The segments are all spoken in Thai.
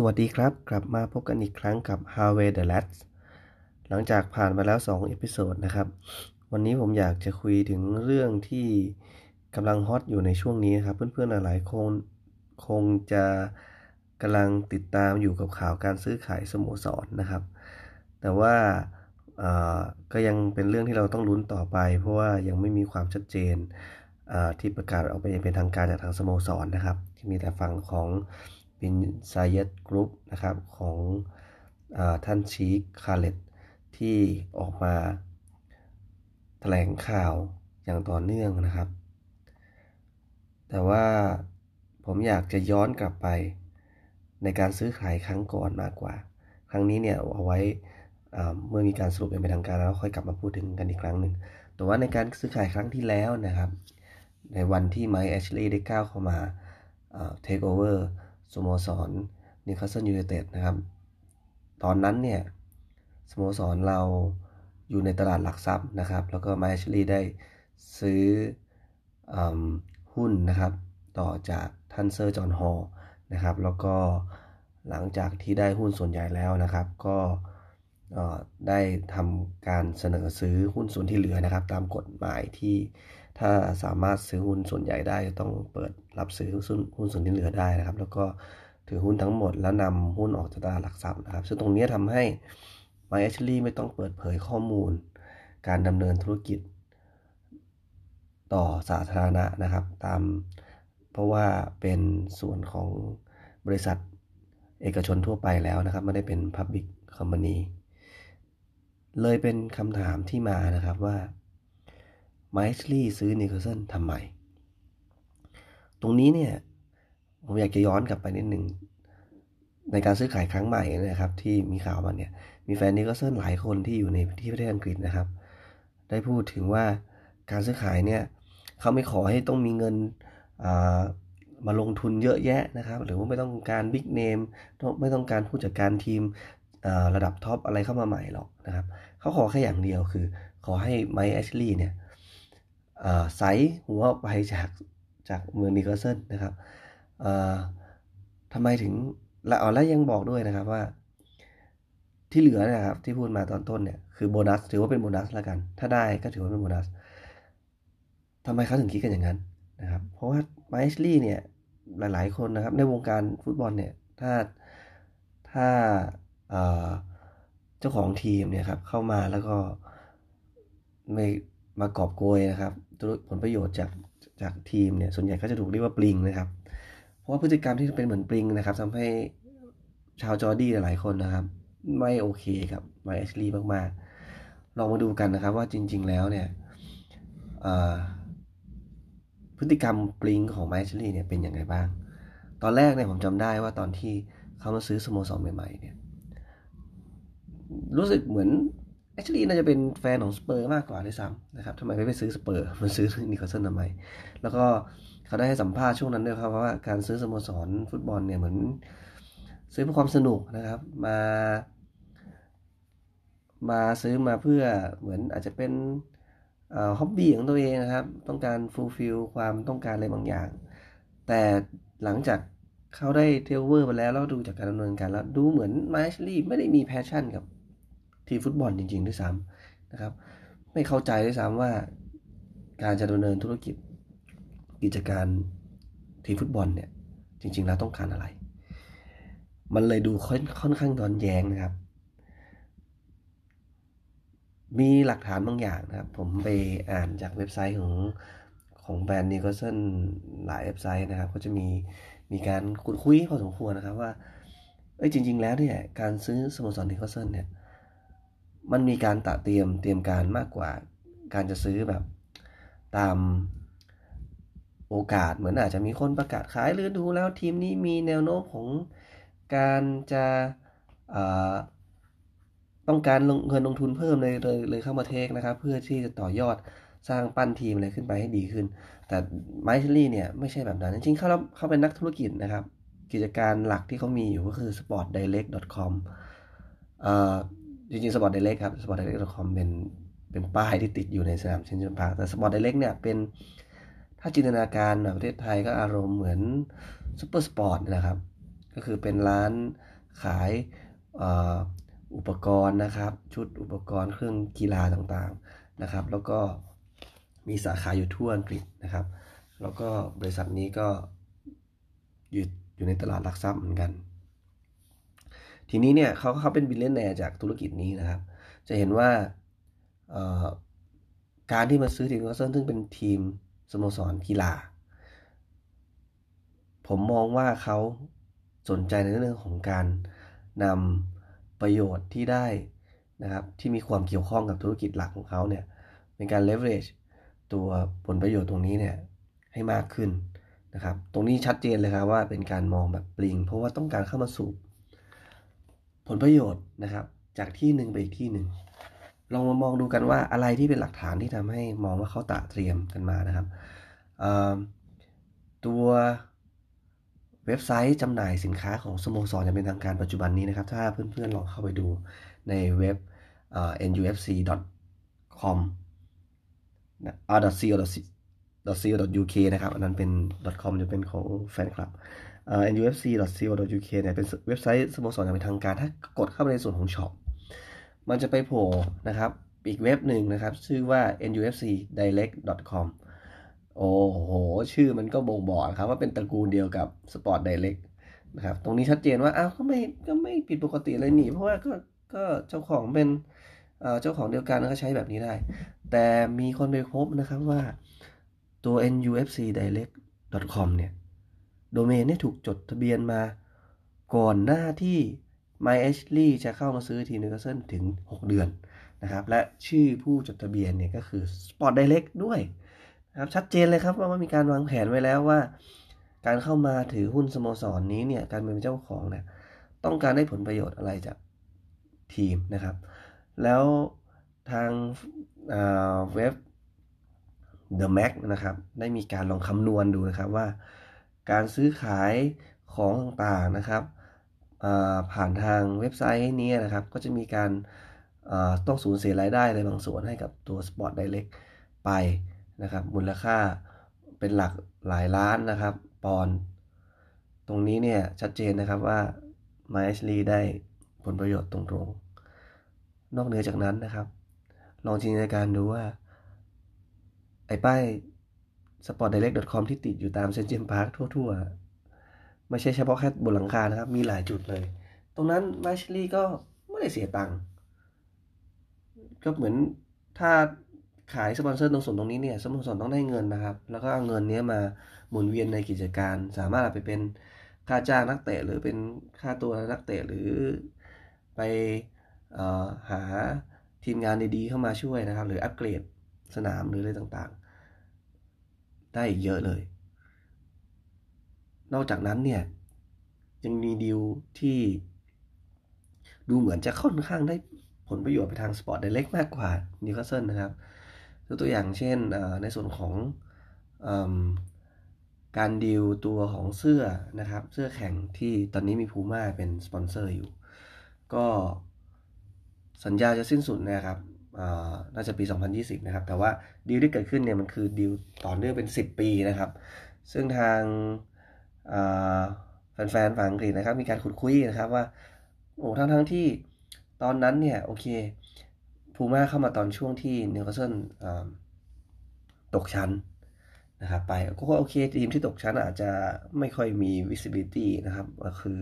สวัสดีครับ กลับมาพบกันอีกครั้งกับ Howay the Lads หลังจากผ่านมาแล้ว 2 episode นะครับ วันนี้ผมอยากจะคุยถึงเรื่องที่กำลัง hot อยู่ในช่วงนี้นะครับ เพื่อนๆหลายคนคงจะกำลังติดตามอยู่กับข่าวการซื้อขายสโมสรนะครับ แต่ว่าก็ยังเป็นเรื่องที่เราต้องลุ้นต่อไป เพราะว่ายังไม่มีความชัดเจนที่ประกาศออกไปเป็นทางการจากทางสโมสรนะครับ ที่มีแต่ฝั่งของ Bin Zayed Group นะครับของเอ่อท่านชีคคาเลดที่ออกมาแถลงข่าวอย่างต่อเนื่องนะครับ แต่ว่าผมอยากจะย้อนกลับไปในการซื้อขายครั้งก่อนมากกว่า ครั้งนี้เนี่ยเอาไว้เมื่อมีการสรุปเป็นทางการแล้วค่อยกลับมาพูดถึงกันอีกครั้งหนึ่ง แต่ว่าในการซื้อขายครั้งที่แล้วนะครับ ในวันที่ไมค์แอชลีย์ได้ก้าวเข้ามาเทคโอเวอร์ สโมสรนิวคาสเซิลยูไนเต็ดนะครับ ตอนนั้นเนี่ยสโมสรเราอยู่ในตลาดหลักทรัพย์นะครับ แล้วก็ไมค์แอชลีย์ได้ซื้อหุ้นนะครับ ต่อจากท่านเซอร์จอห์นฮอลล์นะครับ แล้วก็หลังจากที่ได้หุ้นส่วนใหญ่แล้วนะครับ ก็ได้ทำการเสนอซื้อหุ้นส่วนที่เหลือนะครับ ตามกฎหมายที่ ถ้าสามารถซื้อหุ้นส่วนใหญ่ได้ต้องเปิดรับซื้อหุ้นส่วนที่เหลือได้นะครับ แล้วก็ถือหุ้นทั้งหมดแล้วนำหุ้นออกจากตลาดหลักทรัพย์นะครับ ซึ่งตรงนี้ทำให้ไมเอชลี่ไม่ต้องเปิดเผยข้อมูล การดำเนินธุรกิจ ต่อสาธารณะนะครับ ตามเพราะว่าเป็นส่วนของบริษัทเอกชนทั่วไปแล้วนะครับ ไม่ได้เป็น Public Company เลยเป็นคำถามที่มานะครับว่า ไมซ์ลี่ซื้อนิโคลสันทำไม ตรงนี้เนี่ยผมอยากจะย้อนกลับไปนิดหนึ่งในการซื้อขายครั้งใหม่นะครับ ที่มีข่าวมาเนี่ยมีแฟนนิโคลสันหลายคนที่อยู่ในที่ประเทศอังกฤษนะครับ ได้พูดถึงว่าการซื้อขายเนี่ยเขาไม่ขอให้ต้องมีเงินมาลงทุนเยอะแยะนะครับ หรือว่าไม่ต้องการบิ๊กเนมไม่ต้องการผู้จัดการทีมระดับ top อะไรเข้ามาใหม่หรอกนะครับเขาขอแค่อย่างเดียวคือ ขอให้ไมค์แอชลีย์เนี่ย ไสหัวไปจากจากเมืองนิวคาสเซิลนะครับทำไมถึงและอ๋อแล้วยังบอกด้วยนะครับว่า ที่เหลือนะครับที่พูดมาตอนต้นเนี่ยคือโบนัสถือว่าเป็นโบนัสแล้วกัน ถ้าได้ก็ถือว่าเป็นโบนัสทำไมเขาถึงคิดกันอย่างนั้นนะครับ เพราะว่าไมค์แอชลีย์เนี่ยหลาย ๆ คนนะครับในวงการฟุตบอลเนี่ยถ้าถ้าเจ้าของทีมเนี่ยครับเข้ามาแล้วก็ไม่มากอบโกยนะครับ ผลประโยชน์จากจากทีมเนี่ยส่วนใหญ่ก็จะถูกเรียกว่าปลิงนะครับ เพราะว่าพฤติกรรมที่เป็นเหมือนปลิงนะครับทำให้ชาว Geordie หลายคนนะครับ ไม่โอเคกับไมค์แอชลีย์มากๆลองมาดูกันนะครับว่าจริง ๆ แล้วเนี่ยพฤติกรรมปลิงของไมค์แอชลีย์เนี่ยเป็นอยังไงบ้าง ตอนแรกเนี่ยผมจำได้ว่าตอนที่เขามาซื้อสโมสรใหม่ๆเนี่ยรู้สึกเหมือน แอชลีย์น่าจะเป็นแฟนของสเปอร์มากกว่าด้วยซ้ำนะครับทำไมไม่ไปซื้อสเปอร์มันซื้อนิวคาสเซิลทำไม แล้วก็เขาได้ให้สัมภาษณ์ช่วงนั้นด้วยครับว่าการซื้อสโมสรฟุตบอลเนี่ยเหมือน ซื้อเพื่อความสนุกนะครับ มา มาซื้อมาเพื่อเหมือนอาจจะเป็น hobby ของตัวเองนะครับ ต้องการ fulfill ความต้องการอะไรบางอย่าง แต่หลังจากเขาได้เทลเวอร์ไปแล้วแล้วดูจากการดำเนินการแล้วดูเหมือนไมค์แอชลีย์ไม่ได้มี passion กับ ทีมฟุตบอลจริงๆด้วยซ้ำนะครับ ไม่เข้าใจด้วยซ้ำว่าการจะดำเนินธุรกิจกิจการทีมฟุตบอลเนี่ยจริง ๆ แล้วต้องการอะไร มันเลยดูค่อนข้างย้อนแย้งนะครับ มีหลักฐานบางอย่างนะครับ ผมไปอ่านจากเว็บไซต์ของของแบรนด์นิโคลสันหลายเว็บไซต์นะครับ ก็จะมีมีการคุยคุยพอสมควรนะครับว่าเอ้ยจริง ๆ แล้วเนี่ยการซื้อสโมสรนิโคลสันเนี่ย มันมีการตะเตรียมเตรียมการมากกว่าการจะซื้อแบบตามโอกาสเหมือนอาจจะมีคนประกาศขายหรือดูแล้วทีมนี้มีแนวโน้มของการจะต้องการลงเงินลงทุนเพิ่มเลยเลยเลยเข้ามา take นะครับ เพื่อที่จะต่อยอดสร้างปั้นทีมอะไรขึ้นไปให้ดีขึ้น แต่ไมค์แอชลีย์เนี่ยไม่ใช่แบบนั้น จริงๆเขาเขาเป็นนักธุรกิจนะครับ กิจการหลักที่เขามีอยู่ก็คือ sportdirect.com เอ่อ จริงๆ Sport Direct ครับ Sport Direct.com เป็นเป็นป้ายที่ติดอยู่ในสนาม St James' Park แต่ Sport Direct เนี่ยเป็นถ้าจินตนาการแบบประเทศไทยก็อารมณ์เหมือนซูเปอร์สปอร์ตนะครับก็ก็คือเป็นร้านขายอุปกรณ์นะครับ ชุดอุปกรณ์เครื่องกีฬาต่างๆนะครับ แล้วก็มีสาขาอยู่ทั่วอังกฤษนะครับ แล้วก็บริษัทนี้ก็อยู่อยู่ในตลาดหลักทรัพย์เหมือนกัน ทีนี้เนี่ยเขาเขาเป็น billionaire จากธุรกิจนี้นะครับ จะเห็นว่าการที่มาซื้อทีมนิวคาสเซิลซึ่งเป็นทีมสโมสรกีฬา ผมมองว่าเขาสนใจในเรื่องของการนำประโยชน์ที่ได้นะครับที่มีความเกี่ยวข้องกับธุรกิจหลักของเขาเนี่ยเป็นการ leverage ตัวผลประโยชน์ตรงนี้เนี่ยให้มากขึ้นนะครับ ตรงนี้ชัดเจนเลยครับว่าเป็นการมองแบบปลิง เพราะว่าต้องการเข้ามาสู่ ผลประโยชน์นะครับ จากที่หนึ่งไปอีกที่หนึ่งลองมามองดูกันว่าอะไรที่เป็นหลักฐานที่ทำให้มองว่าเขาตะเตรียมกันมานะครับตัวเว็บไซต์จำหน่ายสินค้าของสโมสรอย่างเป็นทางการปัจจุบันนี้นะครับ ถ้าเพื่อนๆลองเข้าไปดูในเว็บ nufc.com r.co.co.uk นะครับ อันนั้นเป็น .com จะเป็นของแฟนคลับ nufc.co.uk เนี่ยเป็นเว็บไซต์สโมสรอย่างเป็นทางการ ถ้ากดเข้าไปในส่วนของช็อปมันจะไปโผล่นะครับอีกเว็บหนึ่งนะครับ ชื่อว่า nufcdirect.com โอ้โห ชื่อมันก็บ่งบอกครับว่าเป็นตระกูลเดียวกับ Sport Direct นะครับ ตรงนี้ชัดเจนว่าอ้าวก็ไม่ก็ไม่ผิดปกติเลยนี่เพราะว่าก็ก็เจ้าของเป็นเจ้าของเดียวกันก็ใช้แบบนี้ได้ แต่มีคนไปพบนะครับว่าตัว nufcdirect.com เนี่ย โดเมนเนี่ยถูกจดทะเบียนมา ก่อนหน้าที่ Mike Ashley จะเข้ามาซื้อทีมนิวคาสเซิลถึง 6 เดือนนะครับ และชื่อผู้จดทะเบียนเนี่ยก็คือ Sport Direct ด้วยนะครับชัดเจนเลยครับว่ามีการวางแผนไว้แล้วว่า การเข้ามาถือหุ้นสโมสรนี้เนี่ยการเป็นเจ้าของเนี่ยต้องการได้ผลประโยชน์อะไรจากทีมนะครับ แล้วทางเว็บ The Mac นะครับ ได้มีการลองคำนวณดูนะครับว่า การซื้อขายของต่างๆนะครับผ่านทางเว็บไซต์นี้นะครับ ก็จะมีการต้องสูญเสียรายได้อะไรบางส่วนให้กับตัว Sport Direct ไปนะครับ มูลค่าเป็นหลักหลายล้านนะครับ ปอนตรงนี้เนี่ยชัดเจนนะครับว่าไมซ์ลีได้ผลประโยชน์ตรงๆ นอกเหนือจากนั้นนะครับ ลองจินตนาการดูว่า ไอ้ป้าย sportdirect.com ที่ติดอยู่ตาม St James' Park ทั่ว ๆ ไม่ใช่เฉพาะแค่บนหลังคานะครับ มีหลายจุดเลย ตรงนั้นไมค์แอชลีย์ก็ไม่ได้เสียตังค์ก็เหมือนถ้าขายสปอนเซอร์ตรงส่วนตรงนี้เนี่ยสโมสรต้องได้เงินนะครับ แล้วก็เอาเงินนี้มาหมุนเวียนในกิจการ สามารถไปเป็นค่าจ้างนักเตะหรือเป็นค่าตัวนักเตะหรือไปหาทีมงานดีๆเข้ามาช่วยนะครับ หรืออัปเกรดสนามหรืออะไรต่างๆ ได้อีกเยอะเลย นอกจากนั้นเนี่ยยังมีดีลที่ดูเหมือนจะค่อนข้างได้ผลประโยชน์ไปทาง Sports Direct มากกว่านิวคาสเซิลนะครับยกตัวอย่างเช่นในส่วนของการดีลตัวของเสื้อนะครับ เสื้อแข่งที่ตอนนี้มีพูม่าเป็นสปอนเซอร์อยู่ ก็สัญญาจะสิ้นสุดนะครับ น่าจะปี 2020 นะครับ แต่ว่าดีลที่เกิดขึ้นเนี่ยมันคือดีลต่อเนื่องเป็น 10 ปีนะครับ ซึ่งทางแฟนๆฝั่งอังกฤษนะครับ มีการขุดคุ้ยนะครับว่าโอ้ทั้งทั้งที่ตอนนั้นเนี่ยโอเคพูม่าเข้ามาตอนช่วงที่นิวคาสเซิลตกชั้นนะครับไปก็โอเคทีมที่ตกชั้นอาจจะไม่ค่อยมี visibility นะครับก็คือ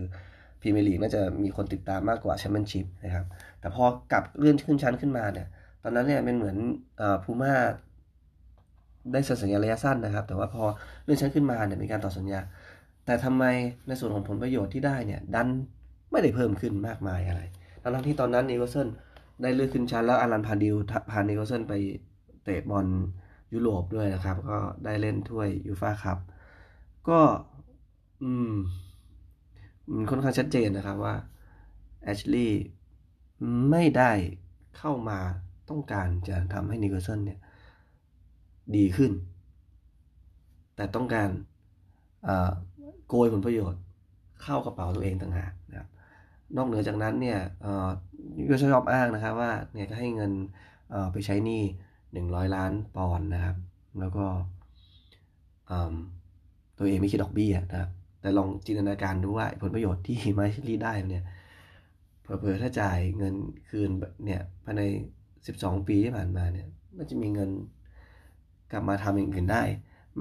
พรีเมียร์ลีกน่าจะมีคนติดตามมากกว่าแชมเปี้ยนชิพนะครับแต่พอกลับเลื่อนขึ้นชั้นขึ้นมาเนี่ย ตอนนั้นเนี่ยเป็นเหมือนพูม่าได้เซ็นสัญญาระยะสั้นนะครับ แต่ว่าพอเลื่อนชั้นขึ้นมาเนี่ยมีการต่อสัญญา แต่ทำไมในส่วนของผลประโยชน์ที่ได้เนี่ยดันไม่ได้เพิ่มขึ้นมากมายอะไรทั้งที่ตอนนั้นนิวคาสเซิลได้เลื่อนขึ้นชั้นแล้วอารันพาดิวพานิโคเซนไปเตะบอลยุโรปด้วยนะครับ ก็ได้เล่นถ้วยยูฟ่าคัพก็อืมมันค่อนข้างชัดเจนนะครับว่าแอชลีย์ไม่ได้เข้ามา ต้องการจะทำให้นิโคเซนเนี่ยดีขึ้น แต่ต้องการโกยผลประโยชน์เข้ากระเป๋าตัวเองต่างหากนะครับนอกเหนือจากนั้นเนี่ยก็ชอบอ้างนะครับว่าเนี่ยก็ให้เงินไปใช้หนี้หนึ่งร้อยล้านปอนด์นะครับ แล้วก็ตัวเองไม่คิดดอกเบี้ยนะครับ แต่ลองจินตนาการดูว่าผลประโยชน์ที่มาชิลีได้เนี่ยเผลอๆถ้าจ่ายเงินคืนเนี่ยภายใน 12ปีที่ผ่านมาเนี่ย มันจะมีเงินกลับมาทำอย่างอื่นได้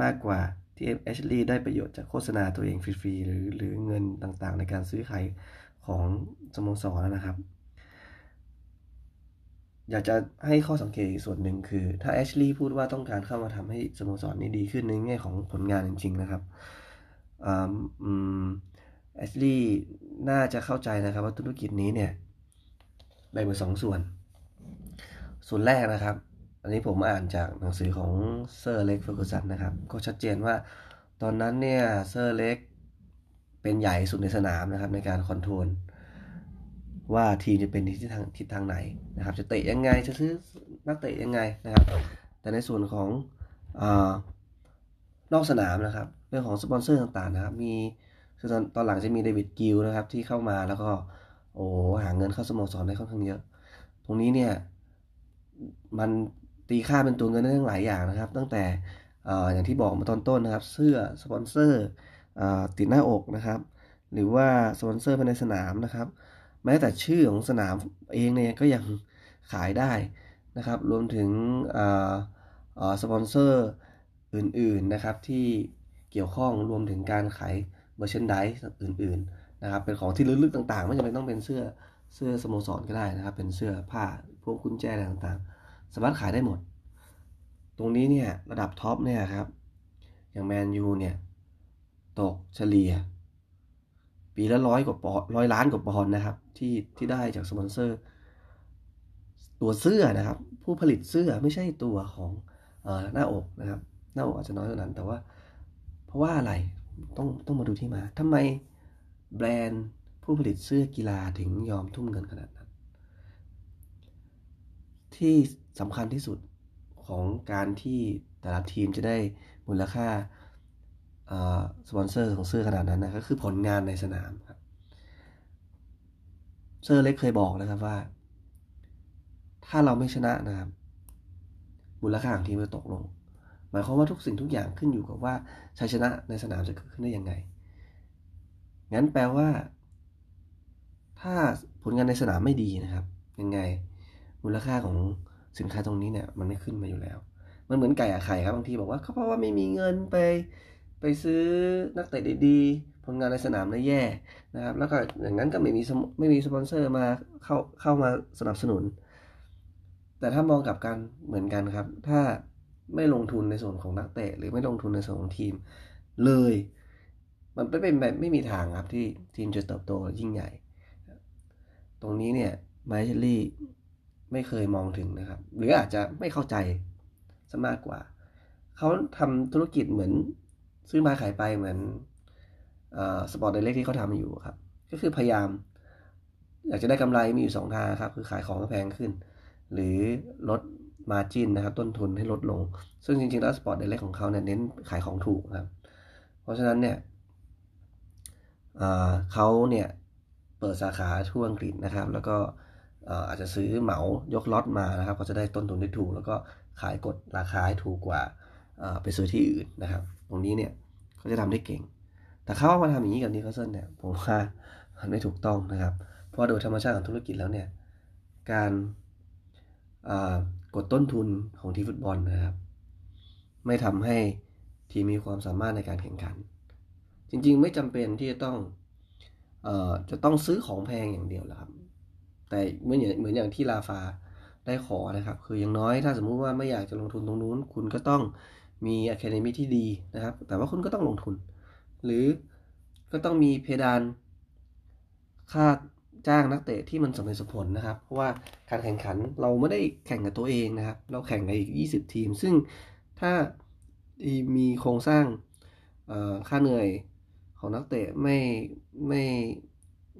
มากกว่าที่แอชลีย์ได้ประโยชน์จากโฆษณาตัวเองฟรีๆหรือหรือเงินต่างๆ ในการซื้อขายของสโมสรนะครับ อยากจะให้ข้อสังเกตอีกส่วนหนึ่งคือ ถ้าแอชลีย์พูดว่าต้องการเข้ามาทำให้สโมสรนี้ดีขึ้นในแง่ของผลงานจริง ๆ นะครับแอชลีย์น่าจะเข้าใจนะครับว่าธุรกิจนี้เนี่ยแบ่งเป็นสองส่วน ส่วนแรกนะครับ อันนี้ผมอ่านจากหนังสือของเซอร์อเล็กซ์ เฟอร์กูสันนะครับ ก็ชัดเจนว่าตอนนั้นเนี่ยเซอร์อเล็กซ์เป็นใหญ่สุดในสนามนะครับในการ control ว่าทีมจะเป็นทิศทางทิศทางไหนนะครับ จะเตะยังไงจะซื้อนักเตะยังไงนะครับ แต่ในส่วนของอนอกสนามนะครับ เรื่องของสปอนเซอร์ต่างๆนะครับ มีคือตอนตอนหลังจะมีเดวิดกิลล์นะครับที่เข้ามาแล้วก็โอ้หาเงินเข้าสโมสรได้ค่อนข้างเยอะ ตรงนี้เนี่ย มันตีค่าเป็นตัวเงินได้ทั้งหลายอย่างนะครับ ตั้งแต่อย่างที่บอกมาตอนต้นนะครับ เสื้อสปอนเซอร์ติดหน้าอกนะครับ หรือว่าสปอนเซอร์ภายในสนามนะครับ แม้แต่ชื่อของสนามเองเนี่ยก็ยังขายได้นะครับ รวมถึงสปอนเซอร์อื่นๆนะครับที่เกี่ยวข้องรวมถึงการขายmerchandise อื่นๆนะครับเป็นของที่ระลึกต่างๆ ไม่จำเป็นต้องเป็นเสื้อเสื้อสโมสรก็ได้นะครับ เป็นเสื้อผ้า พวงกุญแจอะไรต่างๆ สามารถขายได้หมด ตรงนี้เนี่ยระดับท็อปเนี่ยครับ อย่างแมนยูเนี่ย ตกเฉลี่ย ปีละร้อยกว่าปอนด์ร้อยล้านกว่าปอนด์นะครับ ที่ที่ได้จากสปอนเซอร์ ตัวเสื้อนะครับ ผู้ผลิตเสื้อไม่ใช่ตัวของอหน้าอกนะครับ หน้าอกอาจจะน้อยกว่านั้นแต่ว่า เพราะว่าอะไรต้องต้องมาดูที่มาทำไมแบรนด์ผู้ผลิตเสื้อกีฬาถึงยอมทุ่มเงินขนาด ที่สำคัญที่สุดของการที่แต่ละทีมจะได้มูลค่าสปอนเซอร์ของเสื้อขนาดนั้นนะก็คือผลงานในสนามครับเซอร์อเล็กซ์เคยบอกนะครับว่า ถ้าเราไม่ชนะนะครับมูลค่าของทีมจะตกลง หมายความว่าทุกสิ่งทุกอย่างขึ้นอยู่กับว่าชัยชนะในสนามจะเกิดขึ้นได้ยังไง งั้นแปลว่า ถ้าผลงานในสนามไม่ดีนะครับ ยังไง มูลค่าของสินค้าตรงนี้เนี่ยมันไม่ขึ้นมาอยู่แล้ว มันเหมือนไก่อะไข่ครับบางทีบอกว่าเขาเพราะว่าไม่มีเงินไปไปซื้อนักเตะดีๆผลงานในสนามได้แย่นะครับ แล้วก็อย่างนั้นก็ไม่มีไม่มีสปอนเซอร์มาเข้าเข้ามาสนับสนุน แต่ถ้ามองกับกันเหมือนกันครับ ถ้าไม่ลงทุนในส่วนของนักเตะหรือไม่ลงทุนในส่วนของทีมเลย มันไม่เป็นแบบไม่มีทางครับที่ทีมจะเติบโตยิ่งใหญ่ ตรงนี้เนี่ยไมเชลลี่ ไม่เคยมองถึงนะครับ หรืออาจจะไม่เข้าใจซะมากกว่า เขาทำธุรกิจเหมือนซื้อมาขายไปเหมือน Sports Direct ที่เขาทำอยู่ครับ ก็คือพยายาม อยากจะได้กำไรมีอยู่สองทางครับ คือขายของแพงขึ้น หรือลด margin นะครับ ต้นทุนให้ลดลง ซึ่งจริงๆแล้ว Sports Direct ของเขาเนี่ยเน้นขายของถูกครับ เพราะฉะนั้นเนี่ยเขาเนี่ยเปิดสาขาทั่วอังกฤษนะครับ แล้วก็ อาจจะซื้อเหมายกล็อตมานะครับก็จะได้ต้นทุนที่ถูก แล้วก็ขายกดราคาให้ถูกกว่าไปซื้อที่อื่นนะครับ ตรงนี้เนี่ยเขาจะทำได้เก่ง แต่เขามาทำอย่างนี้กับนิคลสันเนี่ยผมว่ามันไม่ถูกต้องนะครับ เพราะโดยธรรมชาติของธุรกิจแล้วเนี่ยการกดต้นทุนของทีฟุตบอลนะครับ ไม่ทำให้ทีมมีความสามารถในการแข่งขัน จริงๆ ไม่จำเป็นที่จะต้องอจะต้องซื้อของแพงอย่างเดียวแหละครับ แต่เหมือนเหมือนอย่างที่ลาฟาได้ขอนะครับ คืออย่างน้อยถ้าสมมุติว่าไม่อยากจะลงทุนตรงนู้น คุณก็ต้องมีอะคาเดมีที่ดีนะครับ แต่ว่าคุณก็ต้องลงทุน หรือก็ต้องมีเพดานค่าจ้างนักเตะที่มันสมเหตุสมผลนะครับ เพราะว่าการแข่งขันเราไม่ได้แข่งกับตัวเองนะครับ เราแข่งกับอีก 20 ทีม ซึ่งถ้ามีโครงสร้างค่าเหนื่อยของนักเตะไม่ไม่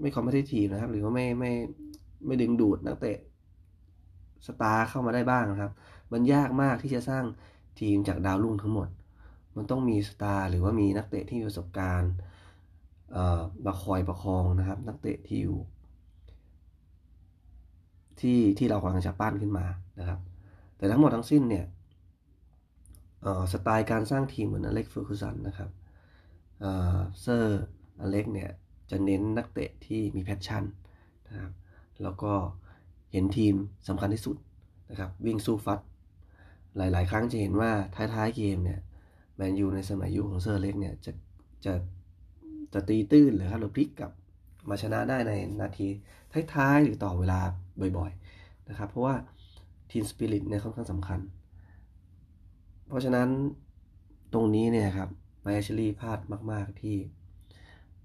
ไม่คอมเพลทีฟนะครับ หรือว่าไม่ไม่ ไม่ดึงดูดนักเตะสตาร์เข้ามาได้บ้างนะครับ มันยากมากที่จะสร้างทีมจากดาวรุ่งทั้งหมด มันต้องมีสตาร์หรือว่ามีนักเตะที่มีประสบการณ์มาคอยประคองนะครับ นักเตะที่อยู่ ที่ที่เรากำลังจะปั้นขึ้นมานะครับ แต่ทั้งหมดทั้งสิ้นเนี่ยสไตล์การสร้างทีมเหมือนอเล็กซ์ เฟอร์กูสันนะครับเซอร์อเล็กซ์เนี่ยจะเน้นนักเตะที่มี passion นะครับ แล้วก็เห็นทีมสำคัญที่สุดนะครับวิ่งสู้ฟัด หลาย ๆ ครั้งจะเห็นว่าท้ายๆเกมเนี่ยแมนยูในสมัยยุคของเซอร์อเล็กซ์เนี่ยจะจะจะตีตื้นหรือครับหรือพลิกกลับมาชนะได้ในนาทีท้ายๆหรือต่อเวลาบ่อยๆนะครับ เพราะว่าทีมสปิริตเนี่ยค่อนข้างสำคัญ เพราะฉะนั้นตรงนี้เนี่ยครับไมเอชลี่พลาดมาก ๆ ที่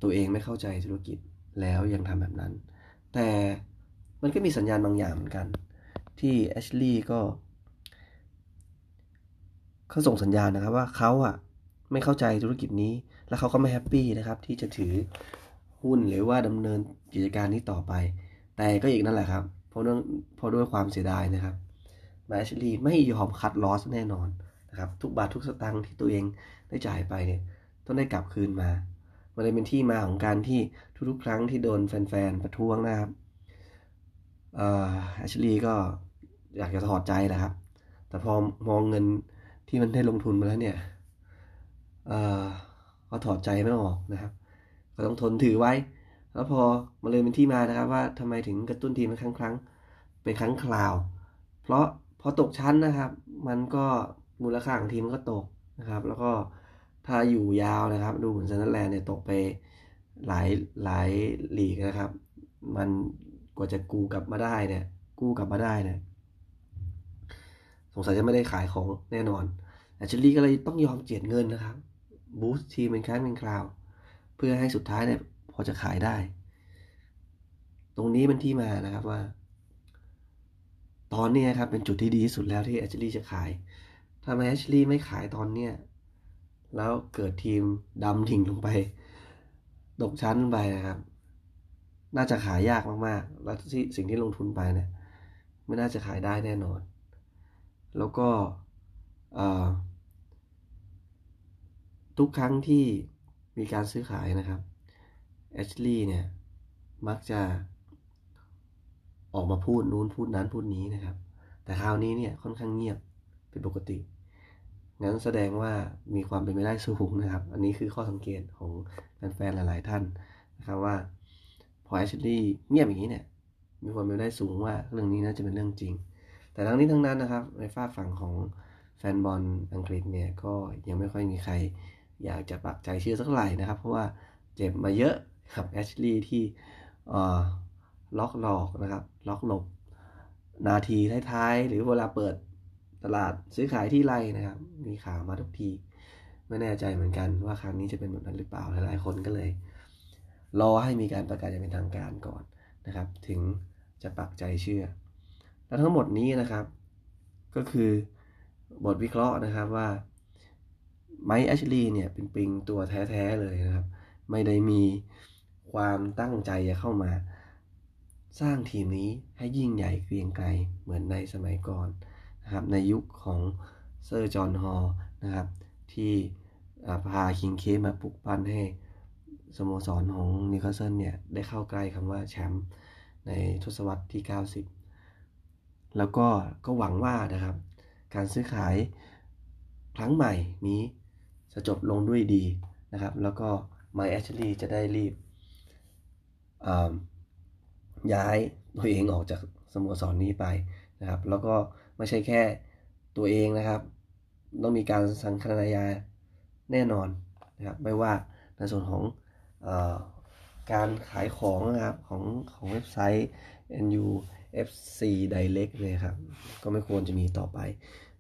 ตัวเองไม่เข้าใจธุรกิจแล้วยังทำแบบนั้น แต่ มันก็มีสัญญาณบางอย่างเหมือนกัน ที่แอชลีย์ก็เขาส่งสัญญาณนะครับว่าเขาอะไม่เข้าใจธุรกิจนี้ และเขาก็ไม่แฮปปี้นะครับ ที่จะถือหุ้นหรือว่าดำเนินกิจการนี้ต่อไป แต่ก็อีกนั่นแหละครับ เพราะเรื่องเพราะด้วยความเสียดายนะครับแมชลีย์ไม่ยอมคัดลอสแน่นอนนะครับ ทุกบาททุกสตางค์ที่ตัวเองได้จ่ายไปเนี่ยต้องได้กลับคืนมา มันเลยเป็นที่มาของการที่ทุกๆครั้งที่โดนแฟนๆประท้วงนะครับ แอชลีย์ก็อยากจะถอดใจแหละครับ แต่พอมองเงินที่มันได้ลงทุนมาแล้วเนี่ยก็ถอดใจไม่ออกนะครับ ก็ต้องทนถือไว้ แล้วพอมาเลยเป็นที่มานะครับ ว่าทำไมถึงกระตุ้นทีมเป็นครั้งครั้งเป็นครั้งคราว เพราะพอตกชั้นนะครับ มันก็มูลค่าของทีมก็ตกนะครับ แล้วก็ถ้าอยู่ยาวนะครับ ดูเหมือนซันเดอร์แลนด์เนี่ยตกไปหลายหลายลีกนะครับ มัน ว่าจะกู้กลับมาได้เนี่ย กู้กลับมาได้เนี่ยสงสัยจะไม่ได้ขายของแน่นอนแต่เชลลี่ก็เลยต้องยอมเจียดเงินนะครับ บูสต์ทีมเป็นครั้งเป็นคราว เพื่อให้สุดท้ายเนี่ยพอจะขายได้ ตรงนี้เป็นที่มานะครับว่า ตอนนี้ครับเป็นจุดที่ดีที่สุดแล้วที่แอชลีย์จะขายถ้าแอชลีย์ไม่ขายตอนเนี้ยแล้วเกิดทีมดำทิ้งลงไปตกชั้นไปนะครับ น่าจะขายยากมากๆ แล้วที่สิ่งที่ลงทุนไปเนี่ยไม่น่าจะขายได้แน่นอน แล้วก็ทุกครั้งที่มีการซื้อขายนะครับแอชลีย์เนี่ยมักจะออกมาพูดนู้นพูดนั้นพูดนี้นะครับ แต่คราวนี้เนี่ยค่อนข้างเงียบเป็นปกติ งั้นแสดงว่ามีความเป็นไปได้สูงนะครับ อันนี้คือข้อสังเกตของแฟนๆหลาย ๆ ท่านนะครับว่า อแอชลี่เงียบอย่างนี้เนี่ย มีความเป็นไปได้สูงว่าเรื่องนี้น่าจะเป็นเรื่องจริง แต่ทั้งนี้ทั้งนั้นนะครับ ในฝ้าฝั่งของแฟนบอลอังกฤษเนี่ยก็ยังไม่ค่อยมีใคร อยากจะปักใจเชื่อสักเท่าไหร่นะครับ เพราะว่าเจ็บมาเยอะครับแอชลีย์ที่ล็อกหลอกนะครับ ล็อกหลบ นาทีท้ายๆ หรือเวลาเปิดตลาดซื้อขายที่ไรนะครับ มีข่าวมาทุกที ไม่แน่ใจเหมือนกันว่าครั้งนี้จะเป็นแบบนั้นหรือเปล่าหลายๆคนก็เลย รอให้มีการประกาศอย่างเป็นทางการก่อนนะครับ ถึงจะปักใจเชื่อ แล้วทั้งหมดนี้นะครับ ก็คือบทวิเคราะห์นะครับว่าไมค์แอชลีย์เนี่ยเป็นปิงตัวแท้ๆเลยนะครับ ไม่ได้มีความตั้งใจจะเข้ามา สร้างทีมนี้ให้ยิ่งใหญ่เกรียงไกรเหมือนในสมัยก่อนนะครับ ในยุคของเซอร์จอห์นฮอลนะครับ ที่พาคิงเคฟมาปลุกปั้นให้ สโมสรของนิวคาสเซิลเนี่ย ได้เข้าใกล้คำว่าแชมป์ในทศวรรษที่ 90 แล้วก็ก็หวังว่านะครับ การซื้อขายครั้งใหม่นี้จะจบลงด้วยดีนะครับ แล้วก็ไมแอชลีจะได้รีบย้ายตัวเองออกจากสโมสรนี้ไปนะครับ แล้วก็ไม่ใช่แค่ตัวเองนะครับ ต้องมีการสังคายาแน่นอนนะครับ ไม่ว่าในส่วนของ การขายของนะครับของของเว็บไซต์ NUFC Direct เลยครับ ก็ไม่ควรจะมีต่อไป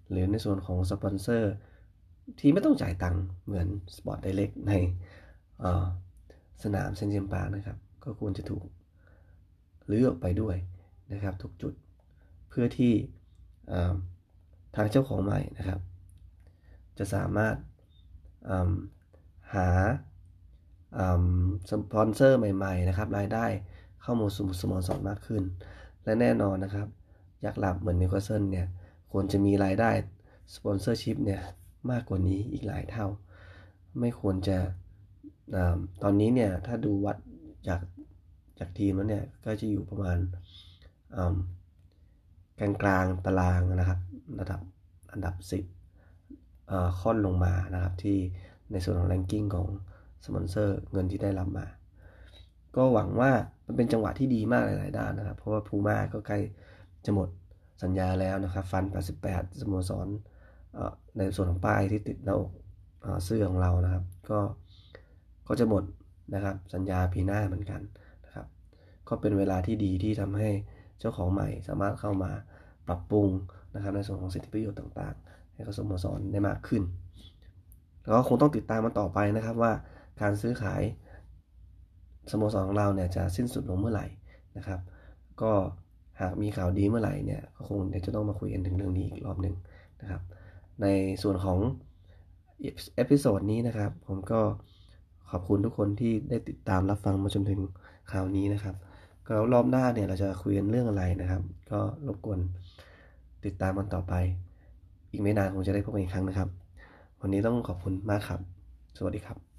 หรือในส่วนของสปอนเซอร์ที่ไม่ต้องจ่ายตังค์เหมือน Sport Direct ในสนามเซนเจมปานะครับ ก็ควรจะถูกเลิกไปด้วยนะครับ ทุกจุดเพื่อที่ทางเจ้าของใหม่นะครับ จะสามารถหา สปอนเซอร์ใหม่ๆนะครับรายได้เข้ามาสู่สโมสรมากขึ้น และแน่นอนนะครับ ยักษ์หลับเหมือนนิวคาสเซิลเนี่ยควรจะมีรายได้ sponsorship เนี่ยมากกว่านี้อีกหลายเท่า ไม่ควรจะอตอนนี้เนี่ยถ้าดูวัดจากจากทีมแล้วเนี่ยก็จะอยู่ประมาณกลางกลางตารางนะครับระดับอันดับ 10ค่อนลงมานะครับที่ในส่วนของแรงกิ้งของ สปอนเซอร์เงินที่ได้รับมา ก็หวังว่ามันเป็นจังหวะที่ดีมากหลาย ๆ ด้านนะครับ เพราะว่าพูม่าก็ใกล้จะหมดสัญญาแล้วนะครับ ฟัน 88สโมสรในส่วนของป้ายที่ติดหน้าอกเสื้อของเรานะครับ ก็ก็จะหมดนะครับ สัญญาปีหน้าเหมือนกันนะครับ ก็เป็นเวลาที่ดีที่ทำให้เจ้าของใหม่สามารถเข้ามาปรับปรุงนะครับในส่วนของสิทธิประโยชน์ต่าง ๆ ให้กับสโมสรได้มากขึ้นแล้วก็คงต้องติดตามมันต่อไปนะครับว่า การซื้อขายสโมสรของเราเนี่ยจะสิ้นสุดลงเมื่อไหร่นะครับ ก็หากมีข่าวดีเมื่อไหร่เนี่ยก็คงเดี๋ยวจะต้องมาคุยกันถึงเรื่องนี้อีกรอบหนึ่งนะครับ ในส่วนของ episode นี้นะครับ ผมก็ขอบคุณทุกคนที่ได้ติดตามรับฟังมาจนถึงข่าวนี้นะครับ ก็รอบหน้าเนี่ยเราจะคุยกันเรื่องอะไรนะครับ ก็รบกวนติดตามกันต่อไป อีกไม่นานคงจะได้พบกันอีกครั้งนะครับ วันนี้ต้องขอบคุณมากครับ สวัสดีครับ